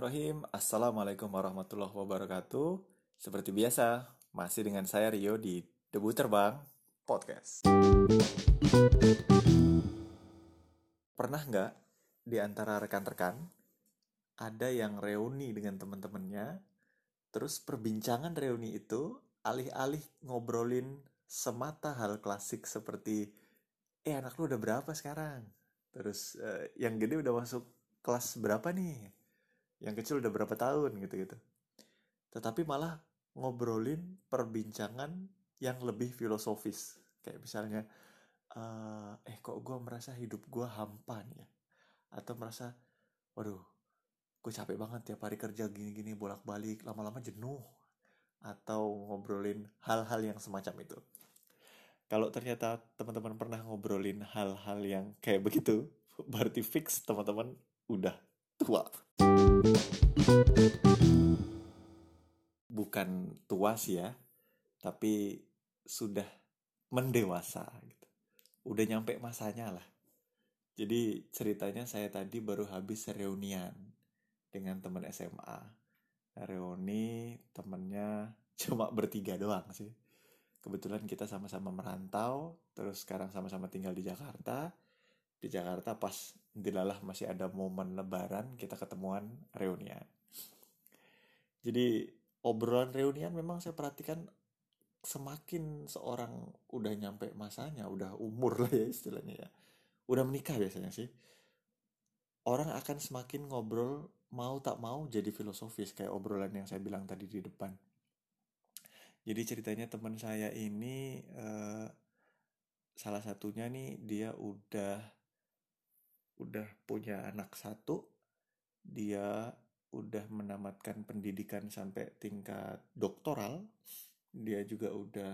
Bismillahirrahmanirrahim. Assalamualaikum warahmatullahi wabarakatuh. Seperti biasa, masih dengan saya Rio di Debu Terbang Podcast. Pernah nggak di antara rekan-rekan ada yang reuni dengan teman-temannya, terus perbincangan reuni itu alih-alih ngobrolin semata hal klasik seperti eh anak lu udah berapa sekarang? Terus eh, yang gede udah masuk kelas berapa nih? Yang kecil udah berapa tahun gitu-gitu. Tetapi malah ngobrolin perbincangan yang lebih filosofis. Kayak misalnya, uh, eh kok gue merasa hidup gue hampa nih ya. Atau merasa, waduh, gue capek banget tiap hari kerja gini-gini bolak-balik, lama-lama jenuh. Atau ngobrolin hal-hal yang semacam itu. Kalau ternyata teman-teman pernah ngobrolin hal-hal yang kayak begitu, berarti fix teman-teman udah tua. Bukan tua sih ya, tapi sudah mendewasa gitu. Udah nyampe masanya lah. Jadi ceritanya saya tadi baru habis reunian dengan teman SMA. Reuni temennya cuma bertiga doang sih. Kebetulan kita sama-sama merantau, terus sekarang sama-sama tinggal di Jakarta di Jakarta pas dilalah masih ada momen lebaran kita ketemuan reunian. Jadi obrolan reunian memang saya perhatikan semakin seorang udah nyampe masanya udah umur lah ya istilahnya ya. Udah menikah biasanya sih. Orang akan semakin ngobrol mau tak mau jadi filosofis kayak obrolan yang saya bilang tadi di depan. Jadi ceritanya teman saya ini eh, salah satunya nih dia udah udah punya anak satu, dia udah menamatkan pendidikan sampai tingkat doktoral, dia juga udah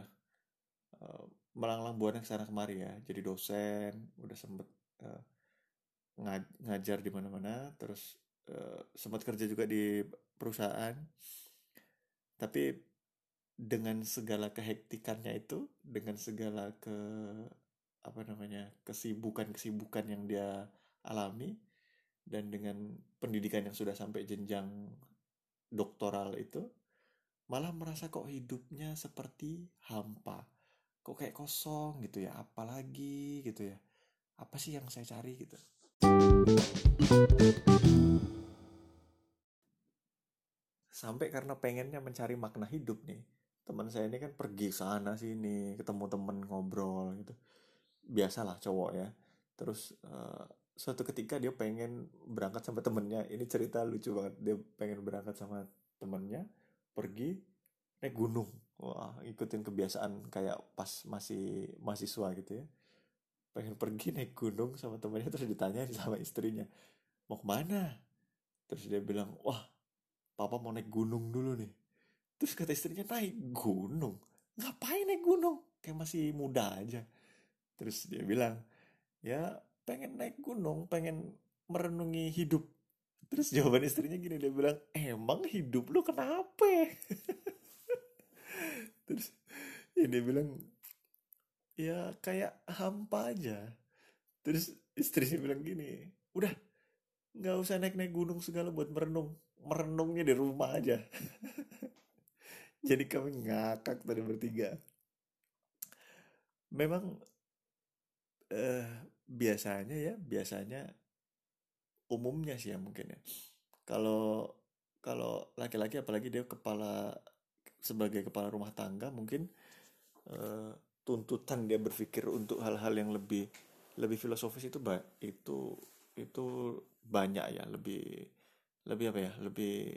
uh, melanglang buana ke sana kemari ya, jadi dosen, udah sempet ngaj ngajar di mana-mana, terus uh, sempat kerja juga di perusahaan, tapi dengan segala kehektikannya itu, dengan segala ke apa namanya kesibukan-kesibukan yang dia alami dan dengan pendidikan yang sudah sampai jenjang doktoral itu malah merasa kok hidupnya seperti hampa. Kok kayak kosong gitu ya apalagi gitu ya. Apa sih yang saya cari gitu? Sampai karena pengennya mencari makna hidup nih. Teman saya ini kan pergi sana sini ketemu temen ngobrol gitu. Biasalah cowok ya. Terus uh, suatu ketika dia pengen berangkat sama temennya. Ini cerita lucu banget. Dia pengen berangkat sama temennya pergi naik gunung. Wah ikutin kebiasaan kayak pas masih mahasiswa gitu ya. Pengen pergi naik gunung sama temennya terus ditanya sama istrinya mau ke mana? Terus dia bilang wah papa mau naik gunung dulu nih. Terus kata istrinya naik gunung? Ngapain naik gunung? Kayak masih muda aja. Terus dia bilang ya pengen naik gunung, pengen merenungi hidup. Terus jawaban istrinya gini, dia bilang, emang hidup lu kenapa? Terus ya dia bilang, ya kayak hampa aja. Terus istrinya bilang gini, udah nggak usah naik-naik gunung segala buat merenung. Merenungnya di rumah aja. Jadi kami ngakak tadi bertiga. Memang eh, biasanya ya biasanya umumnya sih ya mungkin ya. Kalau kalau laki-laki apalagi dia kepala sebagai kepala rumah tangga mungkin uh, tuntutan dia berpikir untuk hal-hal yang lebih lebih filosofis itu itu itu banyak ya lebih lebih apa ya lebih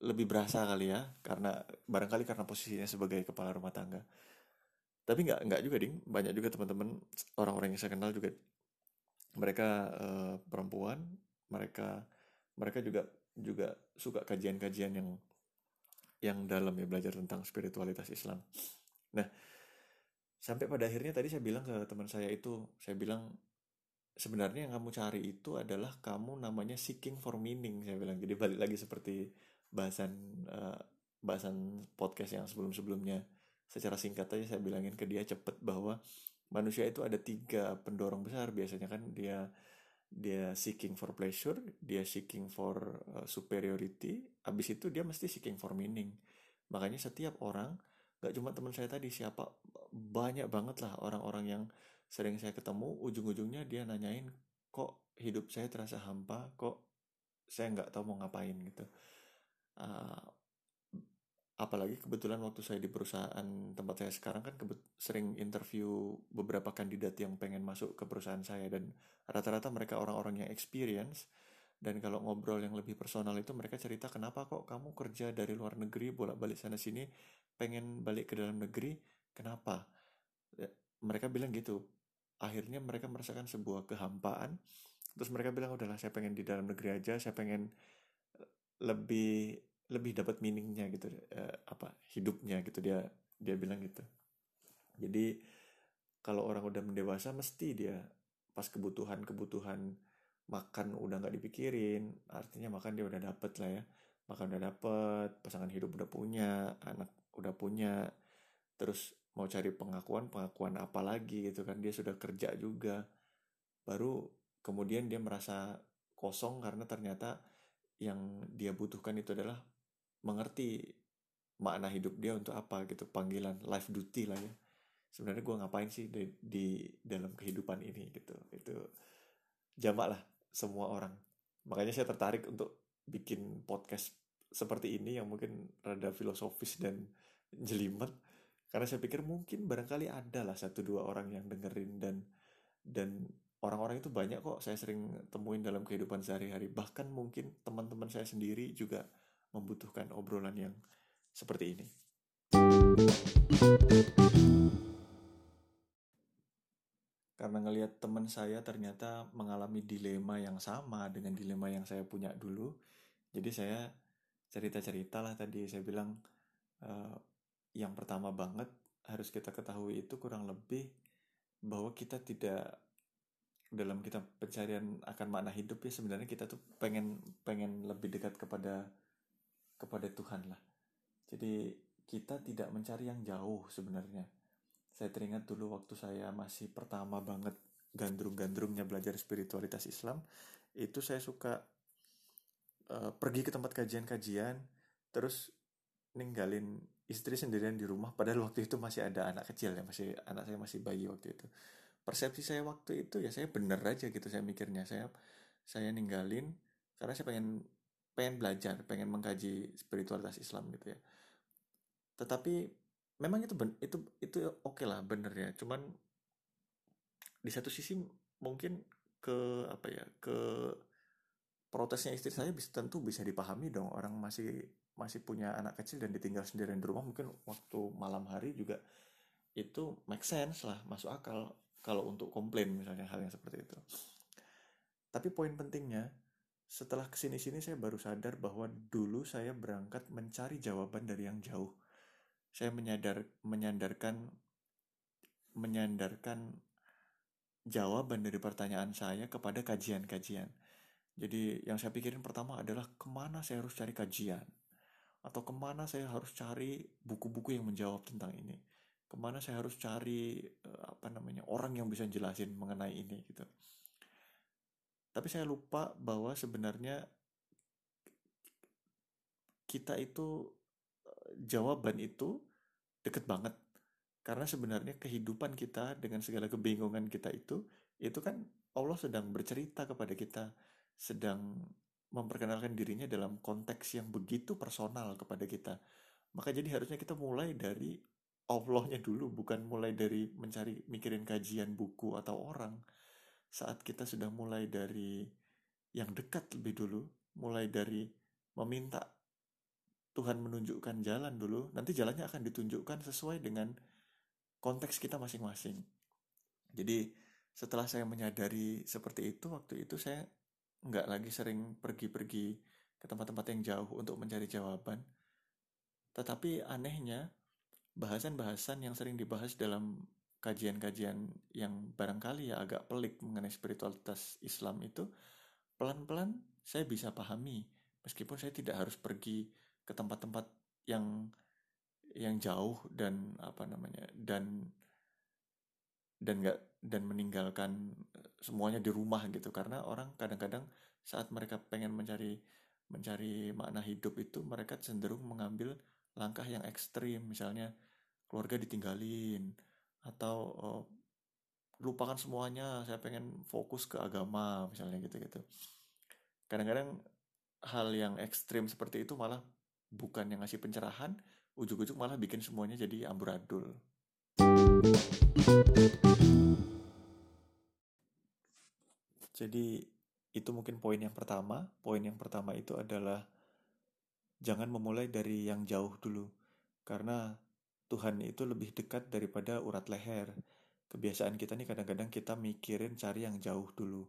lebih berasa kali ya karena barangkali karena posisinya sebagai kepala rumah tangga. Tapi nggak nggak juga ding banyak juga teman-teman orang-orang yang saya kenal juga mereka uh, perempuan mereka mereka juga juga suka kajian-kajian yang yang dalam ya belajar tentang spiritualitas Islam. Nah sampai pada akhirnya tadi saya bilang ke teman saya itu saya bilang sebenarnya yang kamu cari itu adalah kamu namanya seeking for meaning saya bilang. Jadi balik lagi seperti bahasan uh, bahasan podcast yang sebelum-sebelumnya. Secara singkat aja saya bilangin ke dia cepet bahwa manusia itu ada tiga pendorong besar. Biasanya kan dia dia seeking for pleasure dia seeking for uh, superiority. Abis itu dia mesti seeking for meaning. Makanya setiap orang gak cuma teman saya tadi siapa banyak banget lah orang-orang yang sering saya ketemu ujung-ujungnya dia nanyain kok hidup saya terasa hampa? Kok saya nggak tahu mau ngapain? gitu. Uh, apalagi kebetulan waktu saya di perusahaan tempat saya sekarang kan sering interview beberapa kandidat yang pengen masuk ke perusahaan saya dan rata-rata mereka orang-orang yang experience. Dan kalau ngobrol yang lebih personal itu mereka cerita kenapa kok kamu kerja dari luar negeri bolak-balik sana sini pengen balik ke dalam negeri? Kenapa? Ya, mereka bilang gitu. Akhirnya mereka merasakan sebuah kehampaan. Terus mereka bilang udahlah saya pengen di dalam negeri aja saya pengen lebih lebih dapat meaningnya gitu uh, apa hidupnya gitu dia dia bilang gitu. Jadi kalau orang udah mendewasa mesti dia pas kebutuhan kebutuhan makan udah nggak dipikirin artinya makan dia udah dapet lah ya. Makan udah dapet pasangan hidup udah punya anak udah punya terus mau cari pengakuan pengakuan apa lagi gitu kan dia sudah kerja juga. Baru kemudian dia merasa kosong karena ternyata yang dia butuhkan itu adalah mengerti makna hidup dia untuk apa gitu panggilan life duty lah ya. Sebenarnya gue ngapain sih di, di dalam kehidupan ini gitu. Itu jamak lah semua orang. Makanya saya tertarik untuk bikin podcast seperti ini yang mungkin rada filosofis dan jelimet. Karena saya pikir mungkin barangkali ada lah satu dua orang yang dengerin dan dan orang-orang itu banyak kok saya sering temuin dalam kehidupan sehari-hari. Bahkan mungkin teman-teman saya sendiri juga membutuhkan obrolan yang seperti ini. Karena ngelihat teman saya ternyata mengalami dilema yang sama dengan dilema yang saya punya dulu, jadi saya cerita-cerita lah tadi saya bilang uh, yang pertama banget harus kita ketahui itu kurang lebih bahwa kita tidak dalam kita pencarian akan makna hidup ya sebenarnya kita tuh pengen pengen lebih dekat kepada kepada Tuhan lah. Jadi kita tidak mencari yang jauh sebenarnya. Saya teringat dulu waktu saya masih pertama banget gandrung-gandrungnya belajar spiritualitas Islam, itu saya suka uh, pergi ke tempat kajian-kajian, terus ninggalin istri sendirian di rumah padahal waktu itu masih ada anak kecil ya masih anak saya masih bayi waktu itu persepsi saya waktu itu ya saya bener aja gitu saya mikirnya saya saya ninggalin karena saya pengen pengen belajar, pengen mengkaji spiritualitas Islam gitu ya. Tetapi memang itu ben, itu itu oke okay lah bener ya. Cuman di satu sisi mungkin ke apa ya ke protesnya istri saya bisa tentu bisa dipahami dong orang masih masih punya anak kecil dan ditinggal sendirian di rumah mungkin waktu malam hari juga itu make sense lah masuk akal kalau untuk komplain misalnya hal yang seperti itu tapi poin pentingnya setelah ke sini-sini saya baru sadar bahwa dulu saya berangkat mencari jawaban dari yang jauh. Saya menyadar menyandarkan menyandarkan jawaban dari pertanyaan saya kepada kajian-kajian. Jadi yang saya pikirin pertama adalah ke mana saya harus cari kajian atau ke mana saya harus cari buku-buku yang menjawab tentang ini. Ke mana saya harus cari eh, apa namanya orang yang bisa jelasin mengenai ini gitu tapi saya lupa bahwa sebenarnya kita itu eh, jawaban itu deket banget. Karena sebenarnya kehidupan kita dengan segala kebingungan kita itu itu kan Allah sedang bercerita kepada kita sedang memperkenalkan dirinya dalam konteks yang begitu personal kepada kita. Maka jadi harusnya kita mulai dari Allahnya dulu bukan mulai dari mencari mikirin kajian buku atau orang saat kita sudah mulai dari yang dekat lebih dulu, mulai dari meminta Tuhan menunjukkan jalan dulu, nanti jalannya akan ditunjukkan sesuai dengan konteks kita masing-masing. Jadi setelah saya menyadari seperti itu, waktu itu saya nggak lagi sering pergi-pergi ke tempat-tempat yang jauh untuk mencari jawaban. Tetapi anehnya, bahasan-bahasan yang sering dibahas dalam kajian-kajian yang barangkali ya agak pelik mengenai spiritualitas Islam itu pelan-pelan saya bisa pahami. Meskipun saya tidak harus pergi ke tempat-tempat yang yang jauh dan apa namanya dan dan nggak dan meninggalkan semuanya di rumah gitu. Karena orang kadang-kadang saat mereka pengen mencari mencari makna hidup itu mereka cenderung mengambil langkah yang ekstrim. Misalnya keluarga ditinggalin atau oh, lupakan semuanya saya pengen fokus ke agama misalnya gitu-gitu. Kadang-kadang hal yang ekstrim seperti itu malah bukan yang ngasih pencerahan ujuk-ujuk malah bikin semuanya jadi amburadul. Jadi itu mungkin poin yang pertama. Poin yang pertama itu adalah jangan memulai dari yang jauh dulu. Karena Tuhan itu lebih dekat daripada urat leher. Kebiasaan kita nih kadang-kadang kita mikirin cari yang jauh dulu.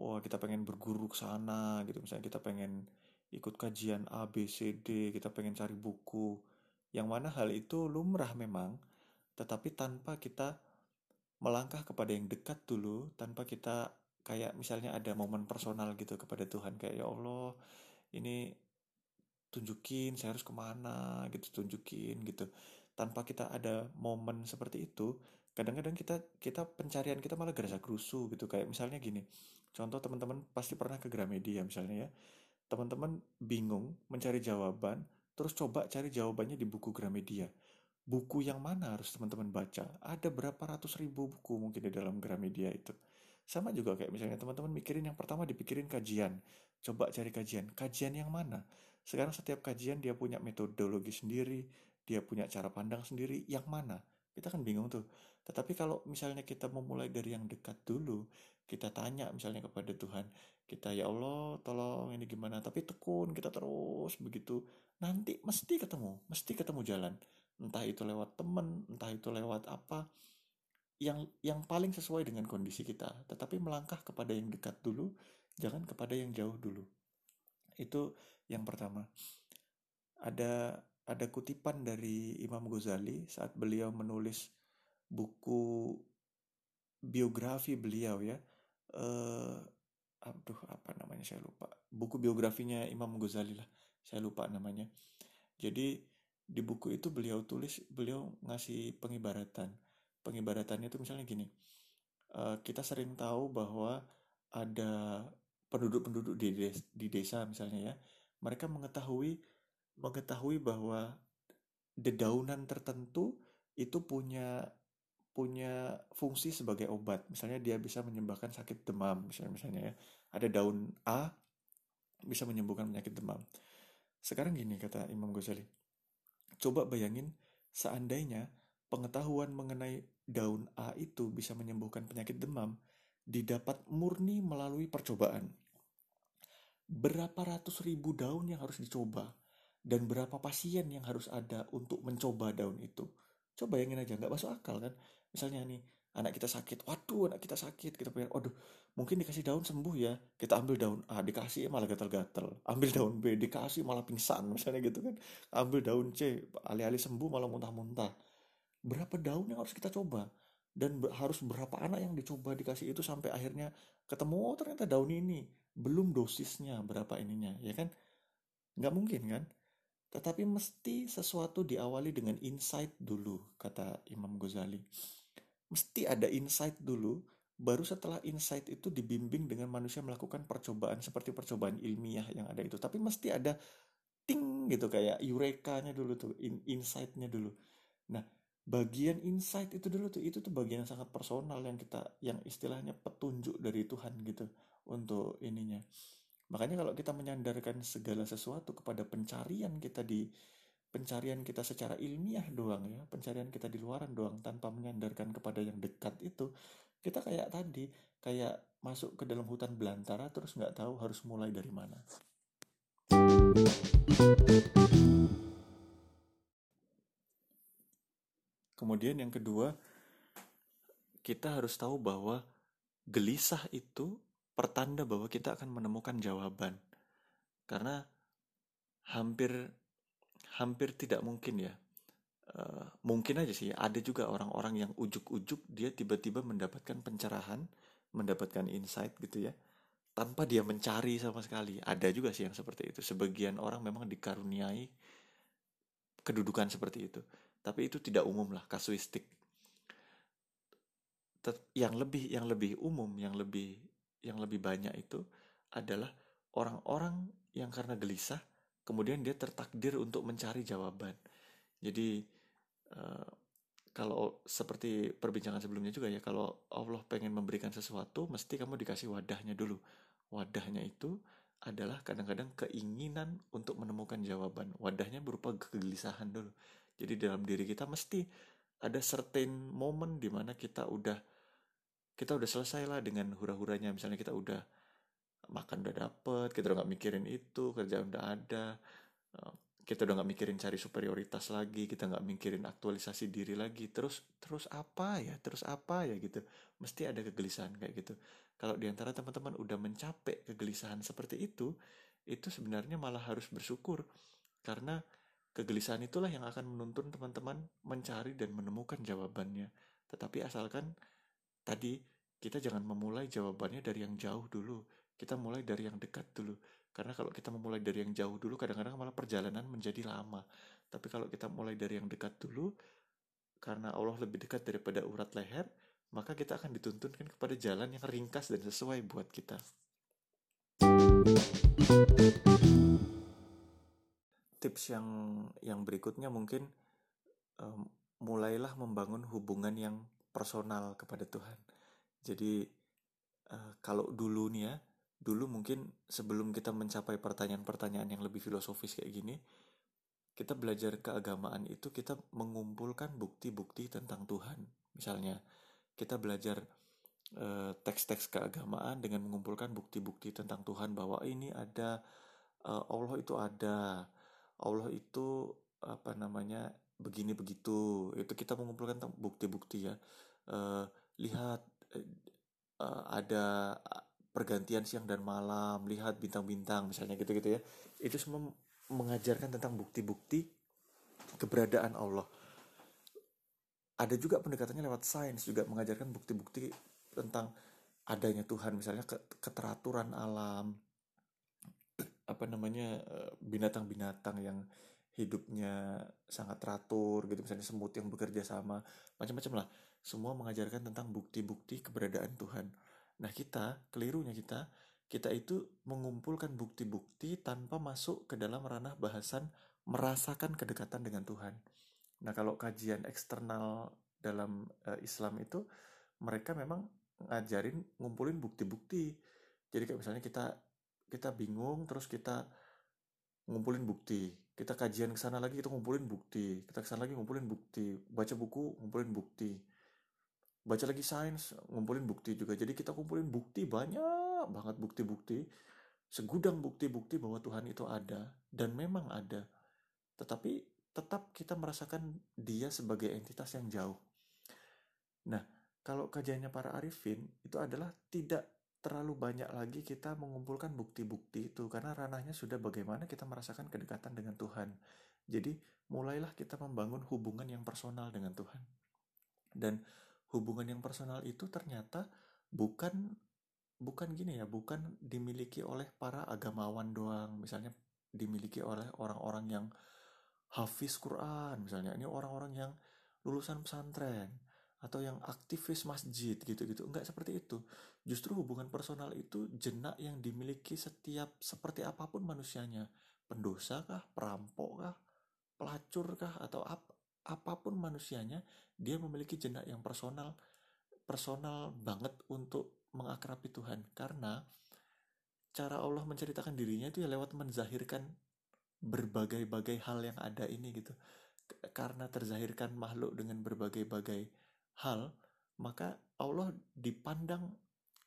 Wah kita pengen berguru ke sana gitu. Misalnya kita pengen ikut kajian A B C D kita pengen cari buku. Yang mana hal itu lumrah memang tetapi tanpa kita melangkah kepada yang dekat dulu tanpa kita kayak misalnya ada momen personal gitu kepada Tuhan. Kayak ya Allah ini tunjukin saya harus ke mana? gitu tunjukin gitu tanpa kita ada momen seperti itu kadang-kadang kita kita pencarian kita malah gerasa gerusu gitu kayak misalnya gini contoh teman-teman pasti pernah ke Gramedia misalnya ya teman-teman bingung mencari jawaban terus coba cari jawabannya di buku Gramedia buku yang mana harus teman-teman baca ada berapa ratus ribu buku mungkin di dalam Gramedia itu sama juga kayak misalnya teman-teman mikirin yang pertama dipikirin kajian. Coba cari kajian. Kajian yang mana? Sekarang setiap kajian dia punya metodologi sendiri, dia punya cara pandang sendiri. Yang mana? Kita kan bingung tuh. Tetapi kalau misalnya kita memulai dari yang dekat dulu, kita tanya misalnya kepada Tuhan, kita ya Allah tolong ini gimana, tapi tekun kita terus begitu, nanti mesti ketemu, mesti ketemu jalan. Entah itu lewat temen, entah itu lewat apa, yang yang paling sesuai dengan kondisi kita, tetapi melangkah kepada yang dekat dulu, jangan kepada yang jauh dulu. Itu yang pertama. Ada ada kutipan dari Imam Ghazali saat beliau menulis buku biografi beliau ya. Eh, aduh apa namanya saya lupa. Buku biografinya Imam Ghazali lah. Saya lupa namanya. Jadi di buku itu beliau tulis, beliau ngasih pengibaratan pengibaratannya itu misalnya gini uh, kita sering tahu bahwa ada penduduk-penduduk di di desa misalnya ya mereka mengetahui mengetahui bahwa dedaunan tertentu itu punya punya fungsi sebagai obat. Misalnya dia bisa menyembuhkan sakit demam misalnya misalnya ya. Ada daun A bisa menyembuhkan penyakit demam. Sekarang gini kata Imam Ghazali. Coba bayangin seandainya pengetahuan mengenai daun A itu bisa menyembuhkan penyakit demam didapat murni melalui percobaan. Berapa ratus ribu daun yang harus dicoba dan berapa pasien yang harus ada untuk mencoba daun itu. Coba bayangin aja, nggak masuk akal kan? Misalnya nih, anak kita sakit, waduh anak kita sakit, kita pengen, waduh mungkin dikasih daun sembuh ya, kita ambil daun A, dikasih malah gatal-gatal, ambil daun B, dikasih malah pingsan, misalnya gitu kan, ambil daun C, alih-alih sembuh malah muntah-muntah. Berapa daun yang harus kita coba? Dan harus berapa anak yang dicoba dikasih itu sampai akhirnya ketemu oh ternyata daun ini belum dosisnya berapa ininya ya kan? Nggak mungkin kan tetapi mesti sesuatu diawali dengan insight dulu kata Imam Ghazali. Mesti ada insight dulu baru setelah insight itu dibimbing dengan manusia melakukan percobaan seperti percobaan ilmiah yang ada itu. Tapi mesti ada ting gitu kayak eureka-nya dulu tuh in insight-nya dulu. Nah bagian insight itu dulu tuh itu tuh bagian yang sangat personal yang kita yang istilahnya petunjuk dari Tuhan gitu untuk ininya makanya kalau kita menyandarkan segala sesuatu kepada pencarian kita di pencarian kita secara ilmiah doang ya pencarian kita di luaran doang tanpa menyandarkan kepada yang dekat itu kita kayak tadi kayak masuk ke dalam hutan belantara terus nggak tahu harus mulai dari mana. Kemudian yang kedua, kita harus tahu bahwa gelisah itu pertanda bahwa kita akan menemukan jawaban. Karena hampir hampir tidak mungkin ya. Uh, mungkin aja sih ada juga orang-orang yang ujuk-ujuk dia tiba-tiba mendapatkan pencerahan, mendapatkan insight gitu ya tanpa dia mencari sama sekali. Ada juga sih yang seperti itu. Sebagian orang memang dikaruniai kedudukan seperti itu tapi itu tidak umum lah kasuistik yang lebih yang lebih umum yang lebih yang lebih banyak itu adalah orang-orang yang karena gelisah kemudian dia tertakdir untuk mencari jawaban. Jadi uh, kalau seperti perbincangan sebelumnya juga ya kalau Allah pengen memberikan sesuatu mesti kamu dikasih wadahnya dulu. Wadahnya itu adalah kadang-kadang keinginan untuk menemukan jawaban. Wadahnya berupa kegelisahan dulu. Jadi dalam diri kita mesti ada certain momen di mana kita udah kita udah selesai lah dengan hura-huranya. Misalnya kita udah makan udah dapet kita udah nggak mikirin itu kerjaan udah ada kita udah nggak mikirin cari superioritas lagi kita nggak mikirin aktualisasi diri lagi. Terus terus apa ya? Terus apa ya gitu? Mesti ada kegelisahan kayak gitu. Kalau di antara teman-teman udah mencapai kegelisahan seperti itu itu sebenarnya malah harus bersyukur. Karena kegelisahan itulah yang akan menuntun teman-teman mencari dan menemukan jawabannya. Tetapi asalkan tadi kita jangan memulai jawabannya dari yang jauh dulu kita mulai dari yang dekat dulu karena kalau kita memulai dari yang jauh dulu, kadang-kadang malah perjalanan menjadi lama. Tapi kalau kita mulai dari yang dekat dulu, karena Allah lebih dekat daripada urat leher, maka kita akan dituntunkan kepada jalan yang ringkas dan sesuai buat kita. Tips yang yang berikutnya mungkin um, mulailah membangun hubungan yang personal kepada Tuhan. Jadi uh, kalau dulu nih ya, dulu mungkin sebelum kita mencapai pertanyaan-pertanyaan yang lebih filosofis kayak gini, kita belajar keagamaan itu kita mengumpulkan bukti-bukti tentang Tuhan. Misalnya, kita belajar teks teks-teks keagamaan dengan mengumpulkan bukti-bukti tentang Tuhan bahwa ini ada uh, Allah itu ada, Allah itu apa namanya begini begitu. Itu kita mengumpulkan bukti-bukti ya. Uh, lihat uh, ada pergantian siang dan malam, lihat bintang-bintang misalnya gitu-gitu ya. Itu semua mengajarkan tentang bukti-bukti keberadaan Allah. Ada juga pendekatannya lewat sains juga mengajarkan bukti-bukti tentang adanya Tuhan misalnya keteraturan alam apa namanya binatang-binatang yang hidupnya sangat teratur gitu misalnya semut yang bekerja sama macam-macam lah semua mengajarkan tentang bukti-bukti keberadaan Tuhan Nah kita, kelirunya kita, kita itu mengumpulkan bukti-bukti tanpa masuk ke dalam ranah bahasan merasakan kedekatan dengan Tuhan. Nah kalau kajian eksternal dalam uh, Islam itu, mereka memang ngajarin ngumpulin bukti-bukti. Jadi kayak misalnya kita kita bingung terus kita ngumpulin bukti kita kajian ke sana lagi kita ngumpulin bukti. Kita ke sana lagi ngumpulin bukti. Baca buku ngumpulin bukti. Baca lagi sains ngumpulin bukti juga. Jadi kita kumpulin bukti banyak banget bukti-bukti. Segudang bukti-bukti bahwa Tuhan itu ada dan memang ada. Tetapi tetap kita merasakan dia sebagai entitas yang jauh. Nah kalau kajiannya para arifin itu adalah tidak terlalu banyak lagi kita mengumpulkan bukti-bukti itu karena ranahnya sudah bagaimana kita merasakan kedekatan dengan Tuhan jadi mulailah kita membangun hubungan yang personal dengan Tuhan dan hubungan yang personal itu ternyata bukan bukan gini ya, bukan dimiliki oleh para agamawan doang. Misalnya dimiliki oleh orang-orang yang hafiz Quran misalnya. Ini orang-orang yang lulusan pesantren atau yang aktivis masjid gitu-gitu. Enggak seperti itu. Justru hubungan personal itu jenak yang dimiliki setiap seperti apa pun manusianya. Pendosa kah, perampok kah, pelacur kah atau ap, apa pun manusianya dia memiliki jenak yang personal personal banget untuk mengakrabi Tuhan karena cara Allah menceritakan dirinya itu ya lewat menzahirkan berbagai-bagai hal yang ada ini gitu karena terzahirkan makhluk dengan berbagai-bagai hal maka Allah dipandang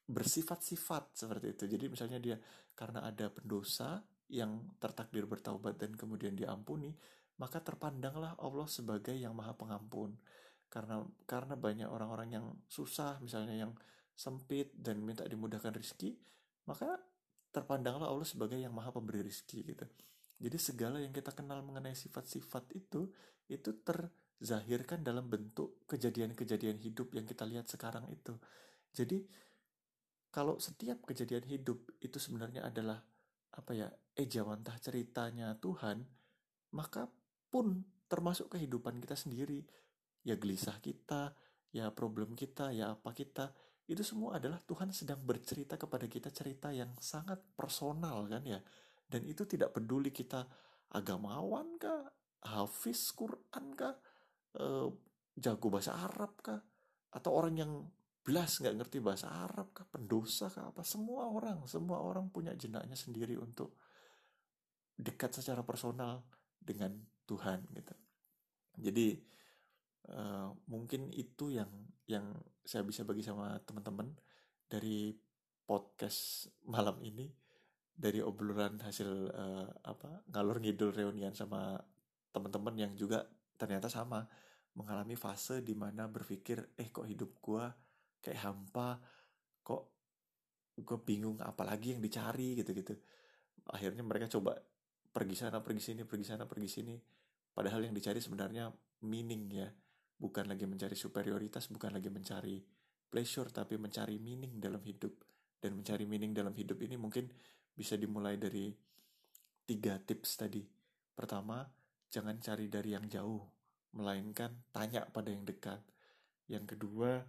bersifat-sifat seperti itu. Jadi misalnya dia karena ada pendosa yang tertakdir bertaubat dan kemudian diampuni maka terpandanglah Allah sebagai yang maha pengampun. Karena karena banyak orang-orang yang susah misalnya yang sempit dan minta dimudahkan rizki maka terpandanglah Allah sebagai yang maha pemberi rizki gitu. Jadi segala yang kita kenal mengenai sifat-sifat itu itu terzahirkan dalam bentuk kejadian-kejadian hidup yang kita lihat sekarang itu. Jadi kalau setiap kejadian hidup itu sebenarnya adalah apa ya ejawantah ceritanya Tuhan maka pun termasuk kehidupan kita sendiri. Ya gelisah kita ya problem kita ya apa kita itu semua adalah Tuhan sedang bercerita kepada kita cerita yang sangat personal kan ya. Dan itu tidak peduli kita agamawan kah hafiz Quran kah e, jago bahasa Arab kah? Atau orang yang belas nggak ngerti bahasa Arab kah? Pendosa kah? Apa? Semua orang semua orang punya jenaknya sendiri untuk dekat secara personal dengan Tuhan gitu. Jadi uh, mungkin itu yang yang saya bisa bagi sama teman-teman dari podcast malam ini dari obrolan hasil uh, apa ngalur ngidul reunian sama teman-teman yang juga ternyata sama mengalami fase di mana berpikir eh kok hidup gue kayak hampa? Kok gue bingung apalagi yang dicari? Gitu-gitu. Akhirnya mereka coba pergi sana pergi sini pergi sana pergi sini. Padahal yang dicari sebenarnya meaning ya. Bukan lagi mencari superioritas bukan lagi mencari pleasure tapi mencari meaning dalam hidup. Dan mencari meaning dalam hidup ini mungkin bisa dimulai dari tiga tips tadi. Pertama, jangan cari dari yang jauh, melainkan tanya pada yang dekat. Yang kedua,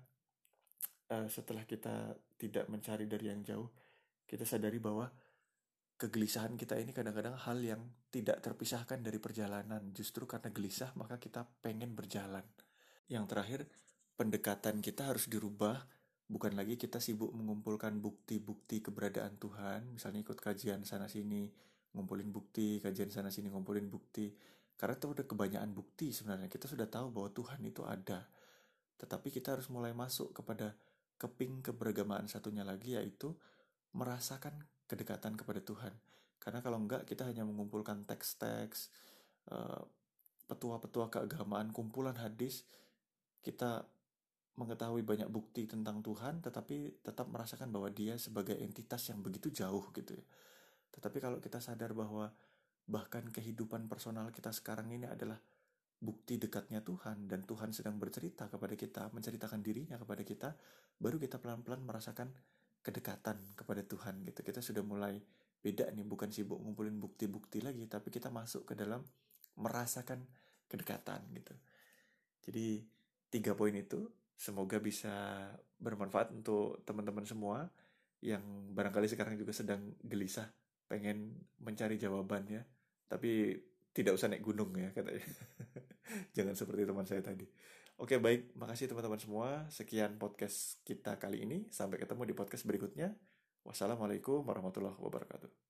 uh, setelah kita tidak mencari dari yang jauh, kita sadari bahwa kegelisahan kita ini kadang-kadang hal yang tidak terpisahkan dari perjalanan. Justru karena gelisah, maka kita pengen berjalan. Yang terakhir, pendekatan kita harus dirubah bukan lagi kita sibuk mengumpulkan bukti-bukti keberadaan Tuhan, misalnya ikut kajian sana sini, ngumpulin bukti, kajian sana sini ngumpulin bukti. Karena itu udah kebanyakan bukti sebenarnya. Kita sudah tahu bahwa Tuhan itu ada. Tetapi kita harus mulai masuk kepada keping keberagamaan satunya lagi yaitu merasakan kedekatan kepada Tuhan. Karena kalau enggak kita hanya mengumpulkan teks-teks, eh, petua-petua keagamaan, kumpulan hadis, kita mengetahui banyak bukti tentang Tuhan tetapi tetap merasakan bahwa dia sebagai entitas yang begitu jauh gitu ya. Tetapi kalau kita sadar bahwa bahkan kehidupan personal kita sekarang ini adalah bukti dekatnya Tuhan dan Tuhan sedang bercerita kepada kita, menceritakan dirinya kepada kita, baru kita pelan-pelan merasakan kedekatan kepada Tuhan gitu. Kita sudah mulai beda nih, bukan sibuk ngumpulin bukti-bukti lagi, tapi kita masuk ke dalam merasakan kedekatan gitu. Jadi tiga poin itu Semoga bisa bermanfaat untuk teman-teman semua yang barangkali sekarang juga sedang gelisah pengen mencari jawabannya tapi tidak usah naik gunung ya katanya jangan seperti teman saya tadi. Oke baik. Makasih teman-teman semua. Sekian podcast kita kali ini. Sampai ketemu di podcast berikutnya. Wassalamualaikum warahmatullahi wabarakatuh